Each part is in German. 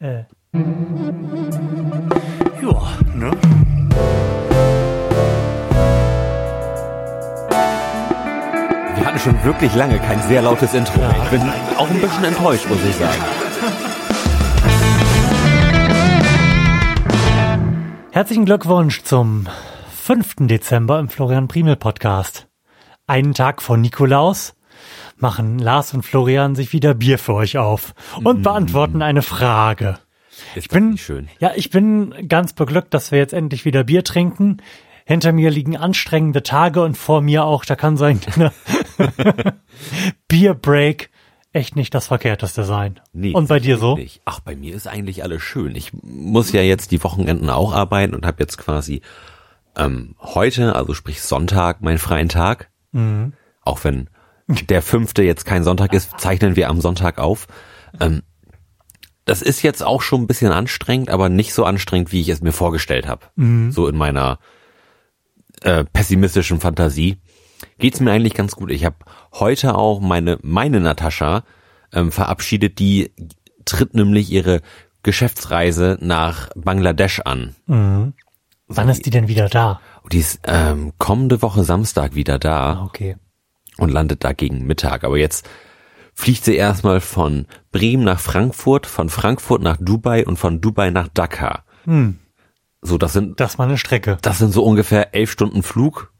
Äh, Ja, ne? Wir hatten schon wirklich lange kein sehr lautes Intro. Ich bin auch ein bisschen enttäuscht, muss ich sagen. herzlichen Glückwunsch zum 5. Dezember im Florian Primel Podcast. Einen Tag vor Nikolaus machen Lars und Florian sich wieder Bier für euch auf und beantworten eine Frage. Ich bin- schön. Ja, ich bin ganz beglückt, dass wir jetzt endlich wieder Bier trinken. Hinter mir liegen anstrengende Tage und vor mir auch, da kann so ein kleiner Bierbreak echt nicht das Verkehrteste sein. Nee, und bei dir so? Nicht. Ach, bei mir ist eigentlich alles schön. Ich muss ja jetzt die Wochenenden auch arbeiten und habe jetzt quasi ähm, heute, also sprich Sonntag, meinen freien Tag. Mhm. Auch wenn der fünfte jetzt kein Sonntag ist, zeichnen wir am Sonntag auf. Ähm, das ist jetzt auch schon ein bisschen anstrengend, aber nicht so anstrengend, wie ich es mir vorgestellt habe. Mhm. So in meiner äh, pessimistischen Fantasie geht's mir eigentlich ganz gut. Ich habe heute auch meine meine Natascha ähm, verabschiedet, die tritt nämlich ihre Geschäftsreise nach Bangladesch an. Mhm. Wann ist die denn wieder da? Die ist ähm, kommende Woche Samstag wieder da Ah, Okay. Und landet da gegen Mittag. Aber jetzt fliegt sie erstmal von Bremen nach Frankfurt, von Frankfurt nach Dubai und von Dubai nach Dakar. Hm, So, das sind das war eine Strecke. das sind so ungefähr elf Stunden Flug.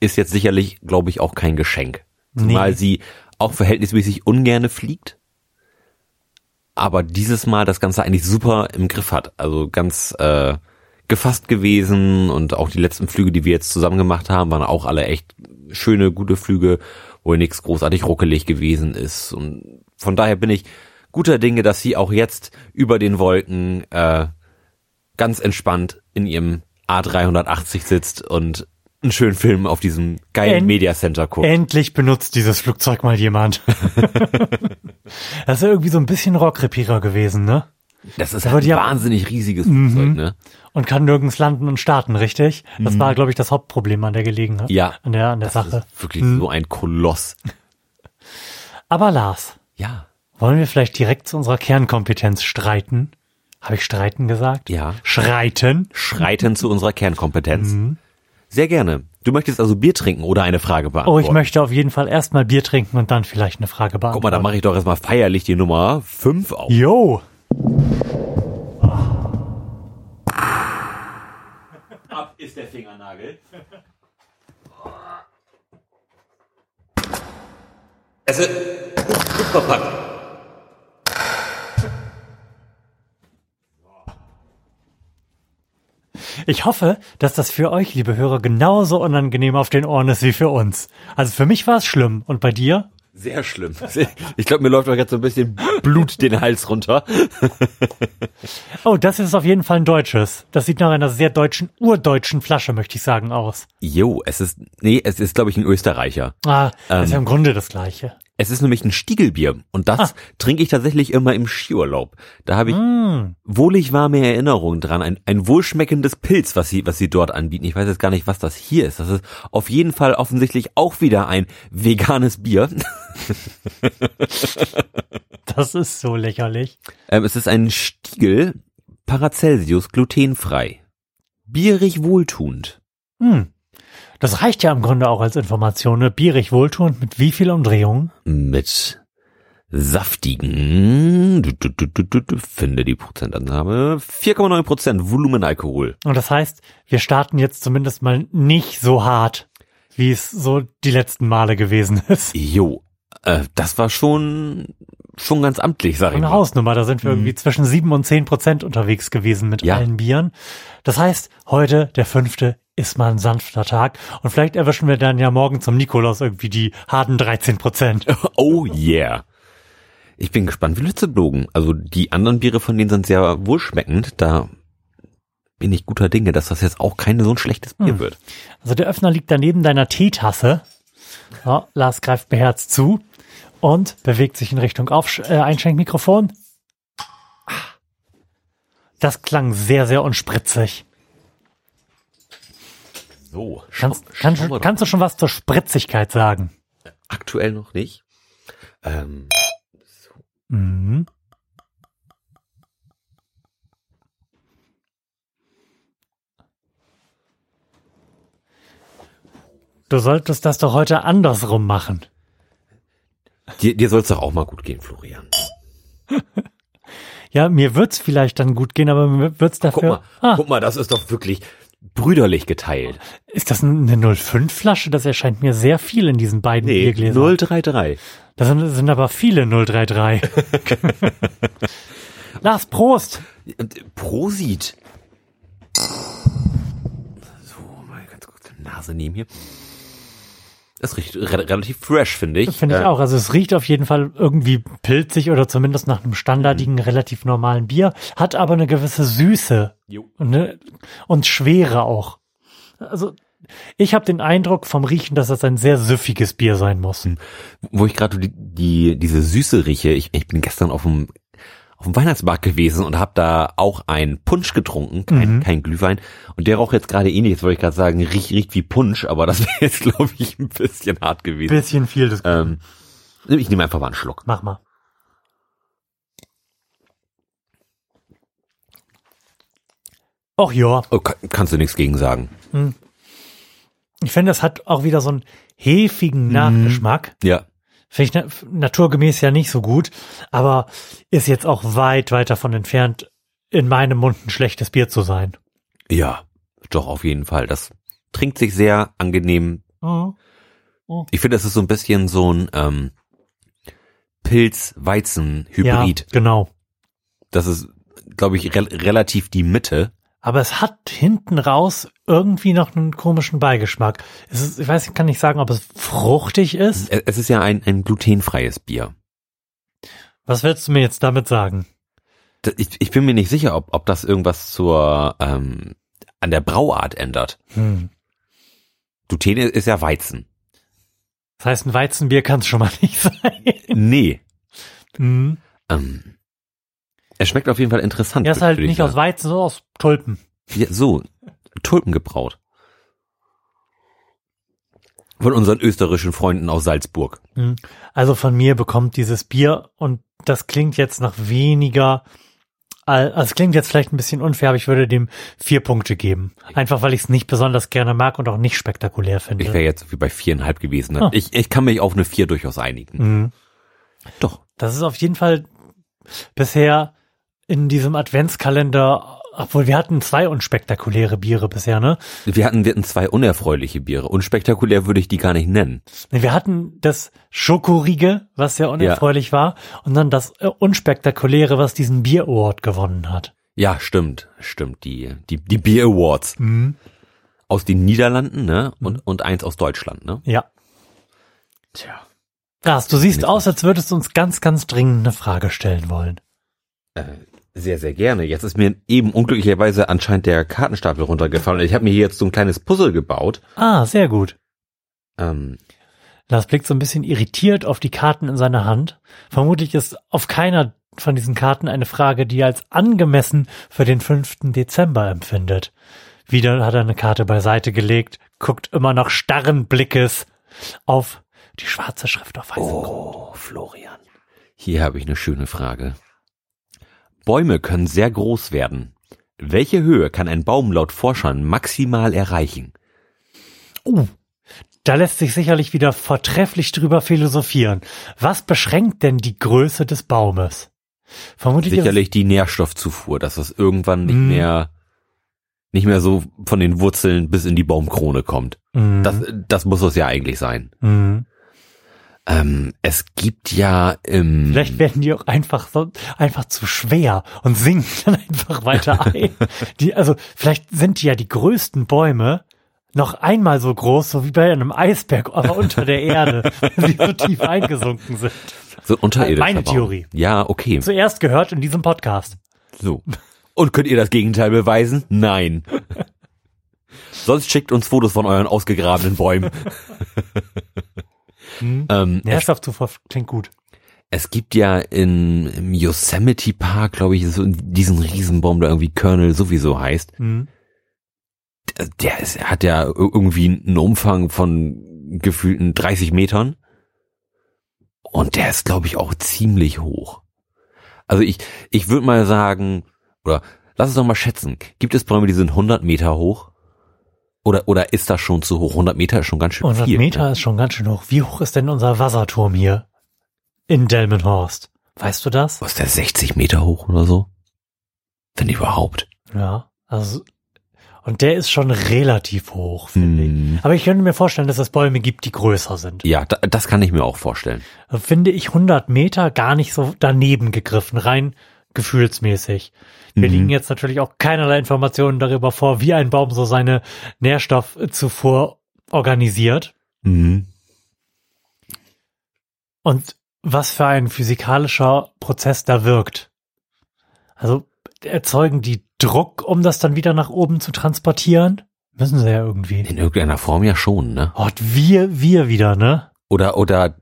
Ist jetzt sicherlich, glaube ich, auch kein Geschenk. Zumal Nee. sie auch verhältnismäßig ungerne fliegt. Aber dieses Mal das Ganze eigentlich super im Griff hat. Also ganz äh, gefasst gewesen und auch die letzten Flüge, die wir jetzt zusammen gemacht haben, waren auch alle echt schöne, gute Flüge, wo nichts großartig ruckelig gewesen ist. Und von daher bin ich guter Dinge, dass sie auch jetzt über den Wolken äh, ganz entspannt in ihrem A380 sitzt und einen schönen Film auf diesem geilen End- Media Center guckt. Endlich benutzt dieses Flugzeug mal jemand. das ist ja irgendwie so ein bisschen Rohrkrepierer gewesen, ne? Das ist halt ein wahnsinnig riesiges Flugzeug, ne? Und kann nirgends landen und starten, richtig? Das war, glaube ich, das Hauptproblem an der Gelegenheit. Mhm. Ja. An der, an der Das Sache. ist wirklich so ein Koloss. Aber Lars, Ja. wollen wir vielleicht direkt zu unserer Kernkompetenz streiten? Habe ich streiten gesagt? Ja. Schreiten? Schreiten zu unserer Kernkompetenz. Sehr gerne. Du möchtest also Bier trinken oder eine Frage Oh, beantworten? ich möchte auf jeden Fall erstmal Bier trinken und dann vielleicht eine Frage Guck mal, beantworten. da mache ich doch erstmal feierlich die Nummer 5 auf. Jo! Ab ist der Fingernagel. Es ist gut verpackt. Ich hoffe, dass das für euch, liebe Hörer, genauso unangenehm auf den Ohren ist wie für uns. Also für mich war es schlimm. Und bei dir? Sehr schlimm. Ich glaube, mir läuft doch jetzt so ein bisschen Blut den Hals runter. Oh, das ist auf jeden Fall ein deutsches. Das sieht nach einer sehr deutschen, urdeutschen Flasche, möchte ich sagen, aus. Jo, es ist, nee, es ist, glaube ich, ein Österreicher. Ah, Ähm. ist ja im Grunde das Gleiche. Es ist nämlich ein Stiegelbier und das trinke ich tatsächlich immer im Skiurlaub. Da habe ich Mm. wohlig warme Erinnerungen dran. Ein, ein wohlschmeckendes Pilz, was sie, was sie dort anbieten. Ich weiß jetzt gar nicht, was das hier ist. Das ist auf jeden Fall offensichtlich auch wieder ein veganes Bier. Das ist so lächerlich. Ähm, es ist ein Stiegel Paracelsius glutenfrei. Bierig wohltuend. Hm. Das reicht ja im Grunde auch als Information. Ne? Bierig wohltuend mit wie viel Umdrehungen? Mit saftigen, du, du, du, finde die Prozentangabe, 4,9 Prozent Volumenalkohol. Und das heißt, wir starten jetzt zumindest mal nicht so hart, wie es so die letzten Male gewesen ist. Jo, äh, das war schon, schon ganz amtlich, sag ich Eine mal. Hausnummer, da sind wir irgendwie zwischen sieben und zehn Prozent unterwegs gewesen mit Ja. allen Bieren. Das heißt, heute, der fünfte, ist mal ein sanfter Tag. Und vielleicht erwischen wir dann ja morgen zum Nikolaus irgendwie die harten 13 Prozent. Oh yeah. Ich bin gespannt, wie Lütze blogen. Also die anderen Biere von denen sind sehr wohlschmeckend. Da bin ich guter Dinge, dass das jetzt auch keine so ein schlechtes Bier Hm. wird. Also der Öffner liegt daneben deiner Teetasse. Ja, Lars greift beherzt zu und bewegt sich in Richtung Auf äh, Einschenkmikrofon. Das klang sehr, sehr unspritzig. So. Kannst, kann, kannst du schon was zur Spritzigkeit sagen? Aktuell noch nicht. Ähm, so. mhm. Du solltest das doch heute andersrum machen. Dir, dir soll es doch auch mal gut gehen, Florian. ja, mir wird es vielleicht dann gut gehen, aber mir wird es dafür. Guck mal, ah. guck mal, das ist doch wirklich, brüderlich geteilt. ist das eine 05-Flasche? Das erscheint mir sehr viel in diesen beiden Biergläsern. 033. Das sind, das sind aber viele 033. Lars, Prost! Äh, Prosit. So, mal ganz kurz die Nase nehmen hier. Das riecht re relativ fresh, finde ich. Finde ich Äh, auch. Also es riecht auf jeden Fall irgendwie pilzig oder zumindest nach einem standardigen, relativ normalen Bier, hat aber eine gewisse Süße und, eine, und Schwere auch. Also ich habe den Eindruck vom Riechen, dass das ein sehr süffiges Bier sein muss. Wo ich gerade die, die, diese Süße rieche, ich, ich bin gestern auf dem, auf dem Weihnachtsmarkt gewesen und habe da auch einen Punsch getrunken, kein, Mhm. kein Glühwein. Und der roch jetzt gerade ähnlich, jetzt wollte ich gerade sagen, riecht, riecht wie Punsch, aber das wäre jetzt, glaube ich, ein bisschen hart gewesen. Bisschen viel des Ähm, ich nehme einfach mal einen Schluck. Mach mal. Och ja, Oh, kann, kannst du nichts gegen sagen. ich finde, es hat auch wieder so einen hefigen. Nachgeschmack. Ja. Finde ich na- naturgemäß ja nicht so gut, aber ist jetzt auch weit, weit davon entfernt, in meinem Mund ein schlechtes Bier zu sein. Ja, doch, auf jeden Fall. Das trinkt sich sehr angenehm. Ich finde, es ist so ein bisschen so ein ähm, Pilz-Weizen-Hybrid. Ja, genau. Das ist, glaube ich, re relativ die Mitte. Aber es hat hinten raus irgendwie noch einen komischen Beigeschmack. Es ist, ich weiß, ich kann nicht sagen, ob es fruchtig ist. Es ist ja ein, ein glutenfreies Bier. Was willst du mir jetzt damit sagen? Ich, ich bin mir nicht sicher, ob, ob das irgendwas zur ähm, an der Brauart ändert. Hm. Gluten ist ja Weizen. Das heißt, ein Weizenbier kann es schon mal nicht sein. Nee. Hm. Ähm, es schmeckt auf jeden Fall interessant. Ja, ist halt nicht aus. Weizen, sondern aus Tulpen. Ja, so, Tulpen gebraut. Von unseren österreichischen Freunden aus Salzburg. Hm. Also von mir bekommt dieses Bier und das klingt jetzt nach weniger, al- also es klingt jetzt vielleicht ein bisschen unfair, aber ich würde dem vier Punkte geben. Einfach weil ich es nicht besonders gerne mag und auch nicht spektakulär finde. Ich wäre jetzt wie bei viereinhalb gewesen. Ne? Ah. Ich, ich kann mich auf eine vier durchaus einigen. Mhm. Doch. Das ist auf jeden Fall bisher in diesem Adventskalender, obwohl wir hatten zwei unspektakuläre Biere bisher, ne? Wir hatten, wir hatten zwei unerfreuliche Biere. Unspektakulär würde ich die gar nicht nennen. Wir hatten das Schokorige, was sehr unerfreulich war, und dann das äh, unspektakuläre, was diesen Bier Award gewonnen hat. Ja, stimmt. Stimmt. Die, die, die Beer Awards. Aus den Niederlanden, ne? Und, und eins aus Deutschland, ne? Ja. Tja. Lars, du siehst aus, als würdest du uns ganz, ganz dringend eine Frage stellen wollen. Äh, sehr, sehr gerne. Jetzt ist mir eben unglücklicherweise anscheinend der Kartenstapel runtergefallen. Ich habe mir hier jetzt so ein kleines Puzzle gebaut. Ah, sehr gut. Ähm, Lars blickt so ein bisschen irritiert auf die Karten in seiner Hand. Vermutlich ist auf keiner von diesen Karten eine Frage, die er als angemessen für den 5. Dezember empfindet. Wieder hat er eine Karte beiseite gelegt, guckt immer noch starren Blickes auf die schwarze Schrift auf weißem Grund. Oh, Florian. Hier habe ich eine schöne Frage. Bäume können sehr groß werden. Welche Höhe kann ein Baum laut Forschern maximal erreichen? Uh, da lässt sich sicherlich wieder vortrefflich drüber philosophieren. Was beschränkt denn die Größe des Baumes? Vermutlich Sicherlich die Nährstoffzufuhr, dass das irgendwann nicht Mhm. mehr nicht mehr so von den Wurzeln bis in die Baumkrone kommt. Mhm. Das, das muss es ja eigentlich sein. Mhm. Ähm, es gibt ja im Vielleicht werden die auch einfach so, einfach zu schwer und sinken dann einfach weiter ein. Die, also, vielleicht sind die ja die größten Bäume noch einmal so groß, so wie bei einem Eisberg, aber unter der Erde, weil sie so tief eingesunken sind. so ein unterirdischer Meine Baum. Theorie. Ja, okay. Zuerst gehört in diesem Podcast. So. Und könnt ihr das Gegenteil beweisen? Nein. Sonst schickt uns Fotos von euren ausgegrabenen Bäumen. Hm. ähm, es, Nährstoffzufuhr klingt gut. es gibt ja in, im Yosemite Park, glaube ich, so diesen Riesenbaum, der irgendwie Colonel sowieso heißt. Hm. Der ist, hat ja irgendwie einen Umfang von gefühlten 30 Metern. Und der ist, glaube ich, auch ziemlich hoch. Also ich, ich würde mal sagen, oder lass uns doch mal schätzen. Gibt es Bäume, die sind 100 Meter hoch? Oder, oder ist das schon zu hoch? 100 Meter ist schon ganz schön 100 viel. Meter ne? ist schon ganz schön hoch. Wie hoch ist denn unser Wasserturm hier in Delmenhorst? Weißt du das? Was ist der 60 Meter hoch oder so? Wenn überhaupt. Ja, also und der ist schon relativ hoch, finde ich. Hm. Aber ich könnte mir vorstellen, dass es Bäume gibt, die größer sind. Ja, da, das kann ich mir auch vorstellen. Finde ich 100 Meter gar nicht so daneben gegriffen, rein gefühlsmäßig. Wir Mhm. liegen jetzt natürlich auch keinerlei Informationen darüber vor, wie ein Baum so seine Nährstoffzufuhr organisiert Mhm. und was für ein physikalischer Prozess da wirkt. Also erzeugen die Druck, um das dann wieder nach oben zu transportieren? Müssen sie ja irgendwie. In irgendeiner Form ja schon, ne? Oh, und wir, wir wieder, ne? Oder, oder,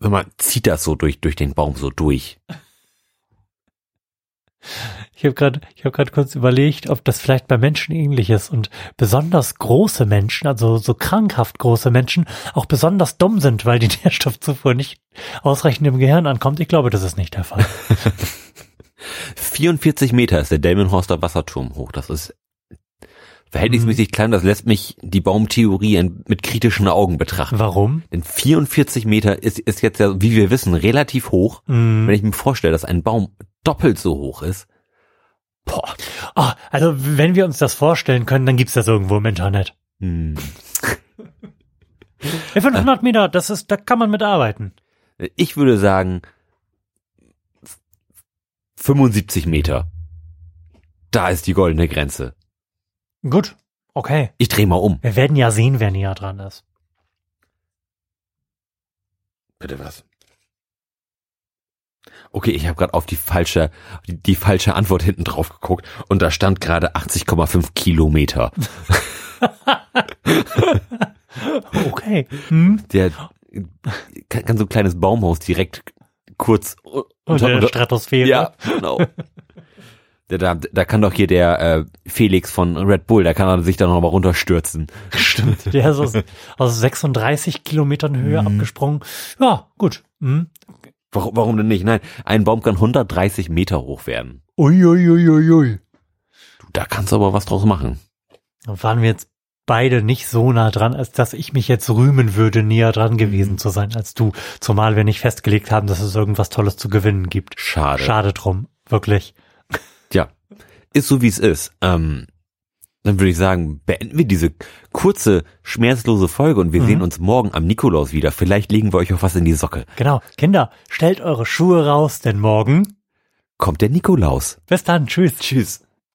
wenn man zieht das so durch, durch den Baum so durch. Ich habe gerade, ich habe gerade kurz überlegt, ob das vielleicht bei Menschen ähnlich ist und besonders große Menschen, also so krankhaft große Menschen, auch besonders dumm sind, weil die Nährstoffzufuhr nicht ausreichend im Gehirn ankommt. Ich glaube, das ist nicht der Fall. 44 Meter ist der Delmenhorster Wasserturm hoch. Das ist verhältnismäßig klein. Das lässt mich die Baumtheorie mit kritischen Augen betrachten. Warum? Denn 44 Meter ist, ist jetzt ja, wie wir wissen, relativ hoch. Mm. Wenn ich mir vorstelle, dass ein Baum doppelt so hoch ist, boah, Ah, also wenn wir uns das vorstellen können, dann gibt's das irgendwo im Internet. hm. Ja, 500 Meter, das ist, da kann man mitarbeiten. ich würde sagen 75 Meter. Da ist die goldene Grenze. Gut, okay. Ich drehe mal um. Wir werden ja sehen, wer näher dran ist. Bitte was? Okay, ich habe gerade auf die falsche, die, die falsche Antwort hinten drauf geguckt und da stand gerade 80,5 Kilometer. Okay. Hm? Der kann, kann so ein kleines Baumhaus direkt kurz u- Unter der unter- Stratosphäre. Ja, genau. Da, da, da kann doch hier der äh, Felix von Red Bull, der kann dann sich da noch mal runterstürzen. Stimmt. Der ist aus, aus 36 Kilometern Höhe Mhm. abgesprungen. Ja, gut. Hm. Warum, warum denn nicht? Nein, ein Baum kann 130 Meter hoch werden. Uiuiuiui. Du, da kannst du aber was draus machen. Dann waren wir jetzt beide nicht so nah dran, als dass ich mich jetzt rühmen würde, näher dran gewesen zu sein als du. Zumal wir nicht festgelegt haben, dass es irgendwas Tolles zu gewinnen gibt. Schade. Schade drum. Wirklich. Tja, ist so wie es ist. Ähm, dann würde ich sagen, beenden wir diese kurze, schmerzlose Folge und wir Mhm. sehen uns morgen am Nikolaus wieder. Vielleicht legen wir euch auch was in die Socke. Genau. Kinder, stellt eure Schuhe raus, denn morgen. Kommt der Nikolaus. Bis dann. Tschüss. Tschüss.